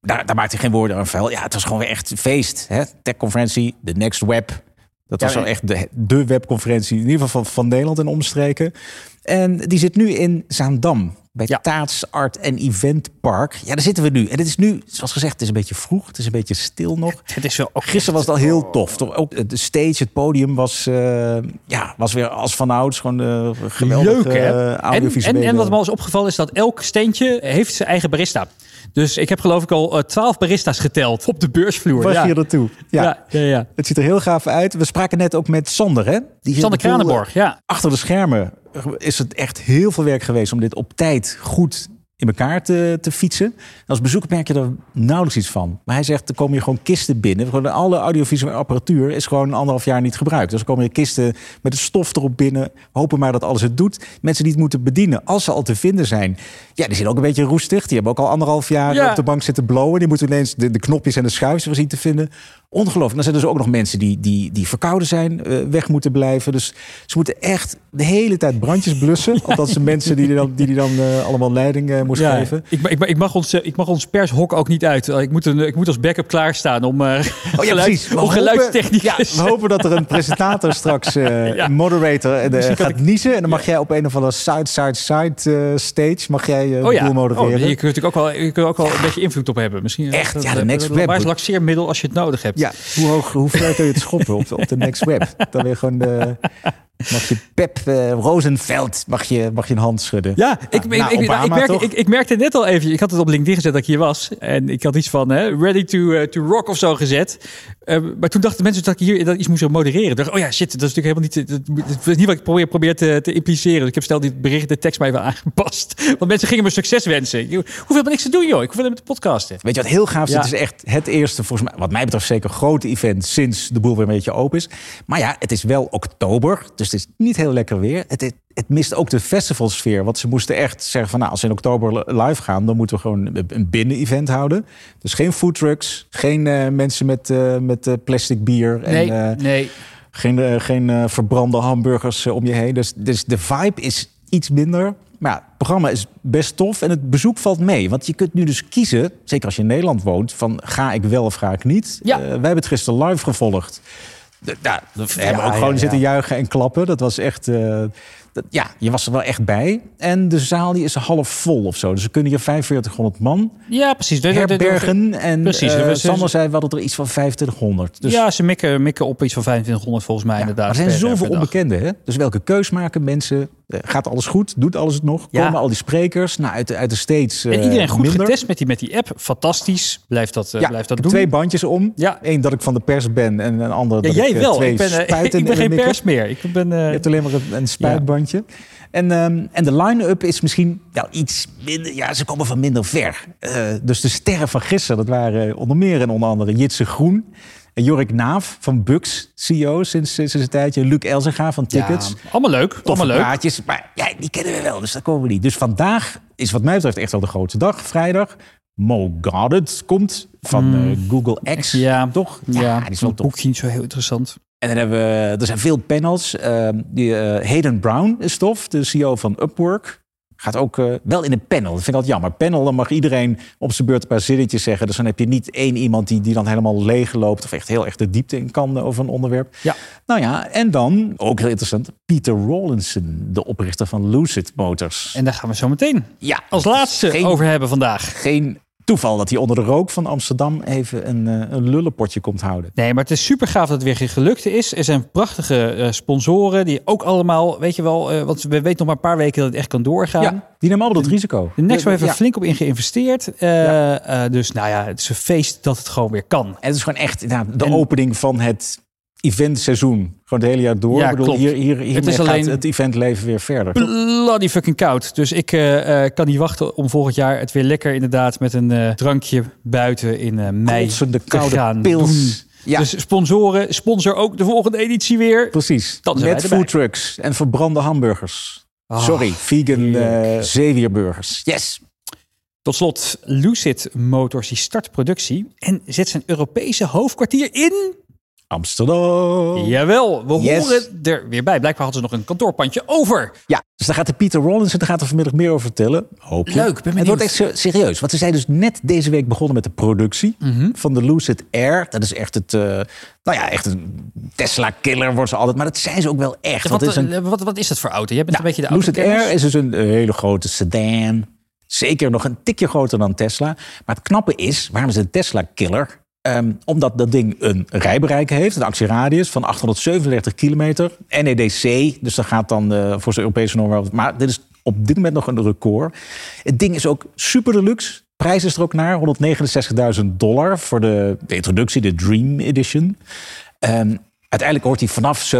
Daar, daar maakte hij geen woorden aan vuil. Ja, het was gewoon weer echt feest. Tech-conferentie, de Next Web. Dat was wel echt de, de webconferentie, in ieder geval van, van Nederland en omstreken. En die zit nu in Zaandam, bij Ja. Taats Art en Event Park. Ja, daar zitten we nu. En het is nu, zoals gezegd, het is een beetje vroeg. Het is een beetje stil nog. (laughs) Het is wel ook Gisteren was het al heel tof. Toch ook de stage, het podium was, eh, ja, was weer als vanouds. Gewoon uh, geweldig. leuk, hè? eh, En, en, wat me al is opgevallen is dat elk steentje heeft zijn eigen barista. Dus ik heb geloof ik al twaalf barista's geteld op de beursvloer. Waar ja. je naartoe? Ja. Ja, ja, ja. Het ziet er heel gaaf uit. We spraken net ook met Sander, hè? Die Sander Kranenborg, ja. Achter de schermen is het echt heel veel werk geweest om dit op tijd goed in elkaar te, te fietsen. Als bezoeker merk je er nauwelijks iets van. Maar hij zegt, er komen hier gewoon kisten binnen. Gewoon alle audiovisuele apparatuur is gewoon anderhalf jaar niet gebruikt. Dus er komen hier kisten met het stof erop binnen. Hopen maar dat alles het doet. Mensen die het moeten bedienen, als ze al te vinden zijn. Ja, die zijn ook een beetje roestig. Die hebben ook al anderhalf jaar Ja. op de bank zitten blowen. Die moeten ineens de, de knopjes en de schuiven zien te vinden. Ongelooflijk. Dan zijn er dus ook nog mensen die, die, die verkouden zijn, eh, weg moeten blijven. Dus ze moeten echt de hele tijd brandjes blussen. (laughs) Althans de mensen die die dan, die die dan eh, allemaal leiding eh, moest Ja, geven. ik, ik, ik, mag ons, ik mag ons pershok ook niet uit. Ik moet, een, ik moet als backup klaarstaan om, Oh ja, (laughs) precies. om geluidstechnicus. Ja, we hopen dat er een presentator straks, (laughs) Ja. een moderator, kan gaat niezen. En dan mag jij op een of andere side, side, side eh, stage, mag jij Oh ja, boel oh, modereren. je kunt natuurlijk ook wel, je kunt ook wel een beetje invloed op hebben. Misschien Echt, dat- ja, de next web. Waar is laxeermiddel als je het nodig hebt? Ja, hoe hoog, hoe ver kun je het schoppen op de, op de next web? Dan weer gewoon de, mag je Pep eh, Rosenveld mag je, mag je een hand schudden. Ja, ik, ik, nou, ik, ik, Obama merkte, ik, ik merkte net al even, ik had het op LinkedIn gezet dat ik hier was. En ik had iets van hè, ready to, eh, to rock of zo gezet. Eh, maar toen dachten mensen dat ik hier dat ik iets moest modereren. Ik dacht, oh ja, shit, dat is natuurlijk helemaal niet, dat, dat is niet wat ik probeer, probeer te, te impliceren. Dus ik heb snel dit bericht, de tekst maar even aangepast. (laughs) Want mensen gingen me succes wensen. Ik hoef helemaal niks te doen, joh. Ik hoef alleen met de podcasten. Weet je wat heel gaaf is? Ja. Het is echt het eerste, volgens mij, wat mij betreft zeker grote event sinds de boel weer een beetje open is. Maar ja, het is wel oktober, dus het is niet heel lekker weer. Het, het, het mist ook de festivalsfeer, want ze moesten echt zeggen van nou, als we in oktober li- live gaan, dan moeten we gewoon een binnen-event houden. Dus geen foodtrucks, geen eh, mensen met, eh, met eh, plastic bier en Nee, nee. geen, geen verbrande hamburgers om je heen. Dus, dus de vibe is iets minder. Maar ja, het programma is best tof en het bezoek valt mee. Want je kunt nu dus kiezen, zeker als je in Nederland woont, van ga ik wel of ga ik niet. Ja. Wij hebben het gisteren live gevolgd. Ja, we hebben ook gewoon zitten juichen en klappen. Dat was echt... eh, dat, ja, je was er wel echt bij. En de zaal die is half vol of zo. Dus er kunnen hier 4500 man Ja, precies. Herbergen. En Precies, eh, ze- Sander zei wel dat er iets van 2500. Dus ja, ze mikken, mikken op iets van 2500 volgens mij ja, inderdaad. maar er zijn per- zoveel onbekenden. Hè? Dus welke keus maken mensen? Eh, gaat alles goed? Doet alles het nog? Ja. Komen al die sprekers? Nou, uit de, uit de States En eh, iedereen goed minder. getest met die, met die app. Fantastisch. Blijf dat, uh, Ja, blijf dat doen. twee bandjes om. Ja. Eén dat ik van de pers ben en een ander Ja, dat jij ik eh, wel. twee Ik ben, eh, spuiten (laughs) ik ben geen pers meer. Ik ben, eh, Je hebt alleen maar een, een spuitbandje. En, ehm, en de line-up is misschien nou, iets minder... Ja, ze komen van minder ver. Eh, dus de sterren van gisteren, dat waren onder meer en onder andere Jitse Groen... Jorik Naaf van Bux, CEO sinds, sinds een tijdje. Luc Elzega van Tickets. ja, allemaal leuk. Toffe allemaal leuk. praatjes. Maar ja, die kennen we wel, dus daar komen we niet. Dus vandaag is wat mij betreft echt wel de grootste dag. Vrijdag. Mo Goddard komt van eh, Google X. Ja, toch? Ja, die is wel het tof. boekje niet zo heel interessant. En dan hebben we, er zijn veel panels. Ehm, die, eh, Hayden Brown is tof, de CEO van Upwork. Gaat ook eh, wel in een panel. Dat vind ik altijd jammer. Panel, dan mag iedereen op zijn beurt een paar zinnetjes zeggen. Dus dan heb je niet één iemand die, die dan helemaal leeg loopt... of echt heel erg de diepte in kan over een onderwerp. Ja. Nou ja, en dan, ook heel interessant... Peter Rawlinson, de oprichter van Lucid Motors. En daar gaan we zo meteen ja, als laatste geen, over hebben vandaag. Geen toeval dat hij onder de rook van Amsterdam even een, eh, een lullenpotje komt houden. Nee, maar het is super gaaf dat het weer gelukt is. Er zijn prachtige eh, sponsoren die ook allemaal, weet je wel, eh, want we weten nog maar een paar weken dat het echt kan doorgaan. Ja, die nemen allemaal dat risico. De Nexo heeft er Ja. flink op in geïnvesteerd. Dus nou ja, het is een feest dat het gewoon weer kan. En het is gewoon echt ja, de En- opening van het eventseizoen. Gewoon het hele jaar door. Ja, Ik bedoel, klopt. Hier, hier, hier Het is gaat alleen- het eventleven weer verder. Bloody fucking koud. Dus ik eh, eh, kan niet wachten om volgend jaar het weer lekker inderdaad met een eh, drankje buiten in eh, mei Kotsende te koude gaan pils. doen. Ja. Dus sponsoren, sponsor ook de volgende editie weer. Precies. Dan Met foodtrucks en verbrande hamburgers. Ah, Sorry, vegan eh zeewierburgers. Yes. Tot slot, Lucid Motors die start productie en zet zijn Europese hoofdkwartier in. Amsterdam. Jawel, we Yes. horen er weer bij. Blijkbaar hadden ze nog een kantoorpandje over. Ja, dus daar gaat de Pieter Rollins en daar gaat er vanmiddag meer over vertellen. Hoop je. Leuk, ben Het wordt echt se- serieus. Want ze zijn dus net deze week begonnen met de productie Mhm. van de Lucid Air. Dat is echt het, eh, nou ja, echt een Tesla-killer wordt ze altijd. Maar dat zijn ze ook wel echt. Wat, is een, wat, wat is dat voor auto? Jij bent Nou, een beetje de auto Lucid Air is dus een hele grote sedan. Zeker nog een tikje groter dan Tesla. Maar het knappe is, waarom is het een Tesla-killer? Ehm, omdat dat ding een rijbereik heeft, een actieradius van 837 kilometer. NEDC, dus dat gaat dan eh, voor zijn Europese norm. Maar dit is op dit moment nog een record. Het ding is ook super deluxe. Prijs is er ook naar, 169.000 dollar voor de, de introductie, de Dream Edition. Ehm, uiteindelijk hoort hij vanaf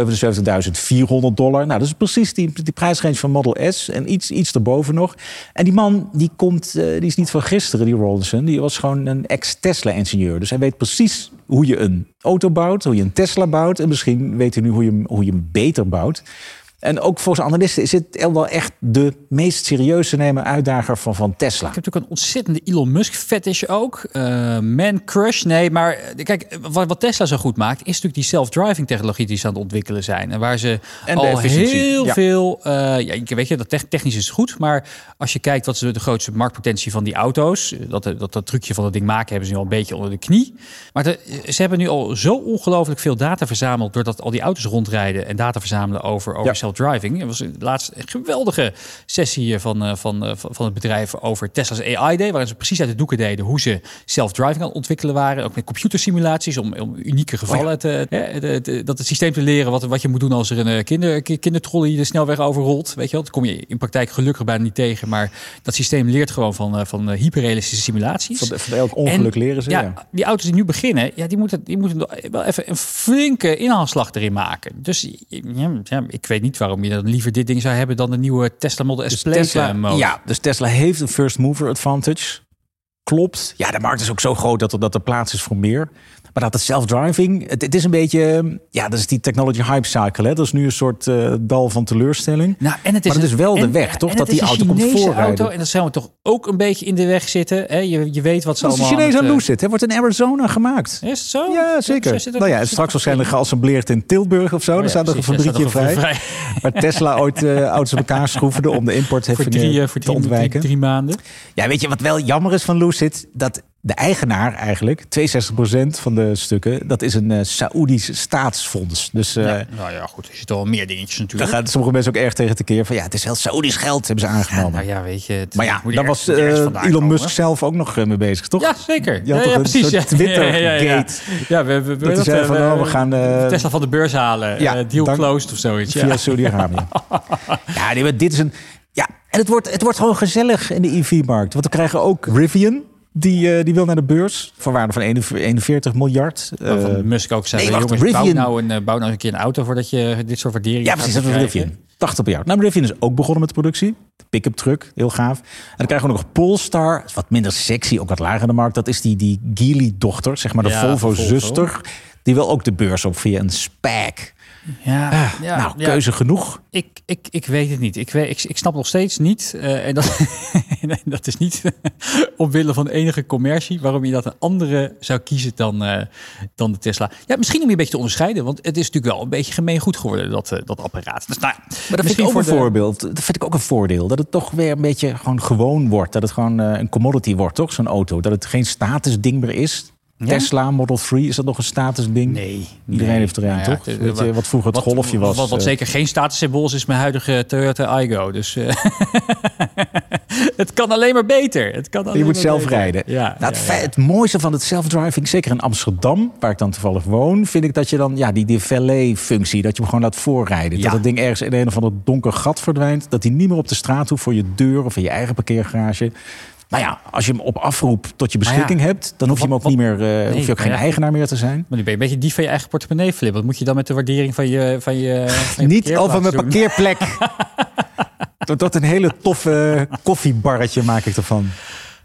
77.400 dollar. Nou, dat is precies die, die prijsrange van Model S en iets, iets erboven nog. En die man, die, komt, eh, die is niet van gisteren, die Rollinson. Die was gewoon een ex-Tesla-ingenieur. Dus hij weet precies hoe je een auto bouwt, hoe je een Tesla bouwt. En misschien weet hij nu hoe je, hoe je hem beter bouwt. En ook volgens analisten is dit wel echt de meest serieus te nemen uitdager van, van Tesla. Ik heb natuurlijk een ontzettende Elon Musk fetish ook. Eh, man crush. Nee, maar eh, kijk, wat, wat Tesla zo goed maakt... is natuurlijk die self-driving technologie die ze aan het ontwikkelen zijn. En waar ze En al heel ja. veel... eh, ja, ik weet je, dat tech- technisch is goed. Maar als je kijkt wat ze de grootste marktpotentie van die auto's... dat, dat, dat trucje van dat ding maken hebben ze nu al een beetje onder de knie. Maar de- ze hebben nu al zo ongelooflijk veel data verzameld... doordat al die auto's rondrijden en data verzamelen over, over Ja. Self-driving. Er was laatst een geweldige sessie eh, van, eh, van, eh, van het bedrijf over Tesla's AI Day, waarin ze precies uit de doeken deden hoe ze self-driving aan het ontwikkelen waren. Ook met computersimulaties om, om unieke gevallen te, hè, de- de- dat het systeem te leren wat, wat je moet doen als er een eh, kinder, ki- kindertrolley de snelweg overrolt. Weet je wel, dat kom je in praktijk gelukkig bijna niet tegen, maar dat systeem leert gewoon van, van hyperrealistische simulaties. Van, van elk ongeluk En, leren ze. Ja, ja. die auto's die nu beginnen, ja, die moeten, die moeten wel even een flinke inhaalslag erin maken. Dus ja, ik weet niet waarom je dan liever dit ding zou hebben dan de nieuwe Tesla Model S Dus Plaid Tesla, mode. ja, dus Tesla heeft een first mover advantage. Klopt. Ja, de markt is ook zo groot dat er, dat er plaats is voor meer. Maar dat het self-driving, het, het is een beetje... Ja, dat is die technology hype cycle. Hè? Dat is nu een soort eh, dal van teleurstelling. Nou, en het is Maar het een- is wel de weg, toch? Dat die auto komt Chinese voorrijden. Auto, en dat zou toch ook een beetje in de weg zitten. Hè? Je, je weet wat ze Dat is de. Chinees aan het, Lucid. Hè? Wordt in Arizona gemaakt. Is het zo? Ja, zeker. Zit er- nou ja, zit straks waarschijnlijk geassembleerd in Tilburg of zo. Oh Dan ja, staat er een fabriekje vrij. Waar Tesla ooit eh auto's elkaar schroefde om de import Voor eh, voor te ontwijken. drie, drie maanden. Ja, weet je wat wel jammer is van Lucid? Dat de eigenaar eigenlijk, 62% van de stukken, dat is een eh Saoedisch staatsfonds. Dus eh, Ja, nou ja, goed. Er zitten wel meer dingetjes daar natuurlijk. gaan sommige mensen ook erg tegen te keer van ja, het is wel Saoedisch geld, hebben ze Ja, aangenomen. nou ja, weet je. het maar ja, daar was eh, Elon komen. Musk zelf ook nog eh, mee bezig, toch? Ja, zeker. Ja, ja, precies. ja. Twitter-gate? Ja, ja, ja. Ja, we, we, we, zei eh, van, oh, we gaan, eh, Tesla van de beurs halen. Ja, Ja, deal dank- closed of zoiets. Via Ja. Saudi-Arabië. (laughs) ja, nee, maar dit is een. Ja, en het wordt, het wordt gewoon gezellig in de EV-markt. Want we krijgen ook Rivian. Die, eh, die wil naar de beurs. Voor waarde van 41 miljard. Waarvan Eh, Musk ook zei, nee, wacht, jongens, bouw nou, een, eh, bouw nou een keer een auto voordat je dit soort waarderingen Ja, gaat precies, dat. Rivian. 80 per jaar. Nou, Rivian is ook begonnen met de productie. De pick-up truck, heel gaaf. En dan krijgen we nog Polestar. is wat minder sexy, ook wat lager in de markt. Dat is die, die Geely-dochter, zeg maar de Ja, Volvo. Volvo-zuster. Die wil ook de beurs op via een SPAC. Ja, ja, nou, ja. keuze genoeg. Ik, ik, ik weet het niet. Ik, weet, ik, ik snap nog steeds niet. eh, en dat, (laughs) dat is niet (laughs) omwille van enige commercie. Waarom je dat een andere zou kiezen dan, eh, dan de Tesla. Ja, misschien om je een beetje te onderscheiden. Want het is natuurlijk wel een beetje gemeen goed geworden, dat, eh, dat apparaat. Dus, nou, Maar dat vind ik ook een voor de- voorbeeld. Dat vind ik ook een voordeel. Dat het toch weer een beetje gewoon gewoon wordt. Dat het gewoon een commodity wordt, toch? Zo'n auto. Dat het geen statusding meer is. Ja? Tesla Model 3, is dat nog een statusding? Nee. Iedereen nee. heeft er een, Nou ja, toch? het- Weet je, wat vroeger het wat- golfje was. Wat, wat eh, zeker geen statussymbool is, is mijn huidige Toyota Igo. Dus eh, (laughs) het kan alleen maar beter. Het kan alleen Je moet zelf beter. rijden. Ja, Nou, het, ja, het mooiste van het self-driving, zeker in Amsterdam, waar ik dan toevallig woon, vind ik dat je dan ja, die, die valet-functie, dat je hem gewoon laat voorrijden. Dat het ding ergens in een of ander donker gat verdwijnt. Dat hij niet meer op de straat hoeft voor je deur of in je eigen parkeergarage. Nou ja, als je hem op afroep tot je ja, beschikking hebt, dan hoef je hem ook wat- niet meer, eh, hoef je ook geen ja. eigenaar meer te zijn. Maar nu ben je een beetje dief van je eigen portemonnee, Flip. Wat moet je dan met de waardering van je, van je, (laughs) van je Niet over mijn doen? parkeerplek. (laughs) Tot een hele toffe koffiebarretje maak ik ervan.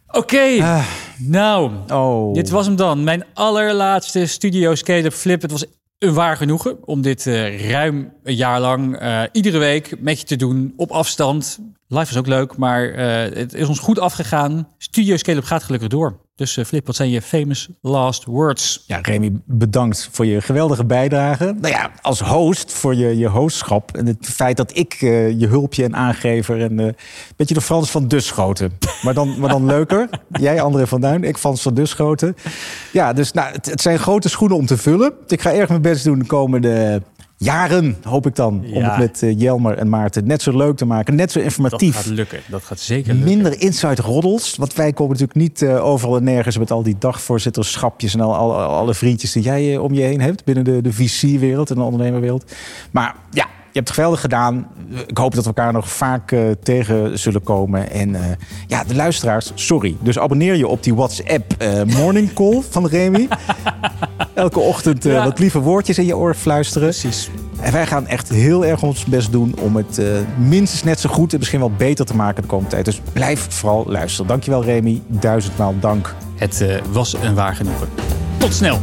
Oké, Ah. nou, Oh. dit was hem dan. Mijn allerlaatste Studio Scale-up Flip. Het was een waar genoegen om dit eh, ruim een jaar lang eh, iedere week met je te doen op afstand. Live was ook leuk, maar eh, het is ons goed afgegaan. Studio Scale-up gaat gelukkig door. Dus eh, Flip, wat zijn je famous last words? Ja, Remy, bedankt voor je geweldige bijdrage. Nou ja, als host voor je, je hostschap. En het feit dat ik eh, je hulpje en aangever en een beetje de Frans van Duschoten. Maar dan, maar dan leuker. (laughs) Jij, André van Duin, ik Frans van Duschoten. Ja, dus nou, het, het zijn grote schoenen om te vullen. Ik ga erg mijn best doen de komende jaren, hoop ik dan. Om het met eh, Jelmer en Maarten net zo leuk te maken. Net zo Dat informatief. gaat lukken. Dat gaat zeker lukken. Minder inside roddels. Want wij komen natuurlijk niet eh, overal en nergens met al die dagvoorzitterschapjes en al, al, alle vriendjes die jij eh, om je heen hebt binnen de, de VC-wereld en de ondernemerwereld. Maar ja, je hebt het geweldig gedaan. Ik hoop dat we elkaar nog vaak eh, tegen zullen komen. En eh, ja, de luisteraars, sorry. Dus abonneer je op die WhatsApp eh, morning call (laughs) van Remy. Elke ochtend eh, Ja. wat lieve woordjes in je oor fluisteren. Precies. En wij gaan echt heel erg ons best doen om het eh, minstens net zo goed en misschien wel beter te maken de komende tijd. Dus blijf vooral luisteren. Dankjewel Remy, duizendmaal dank. Het eh, was een waar genoegen. Tot snel.